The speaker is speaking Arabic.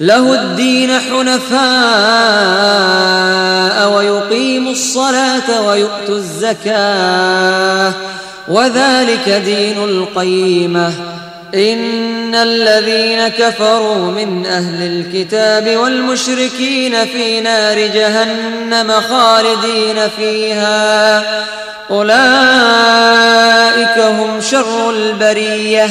له الدين حنفاء ويقيموا الصلاة ويؤتوا الزكاة وذلك دين القيمة. إن الذين كفروا من أهل الكتاب والمشركين في نار جهنم خالدين فيها. أولئك هم شر البرية.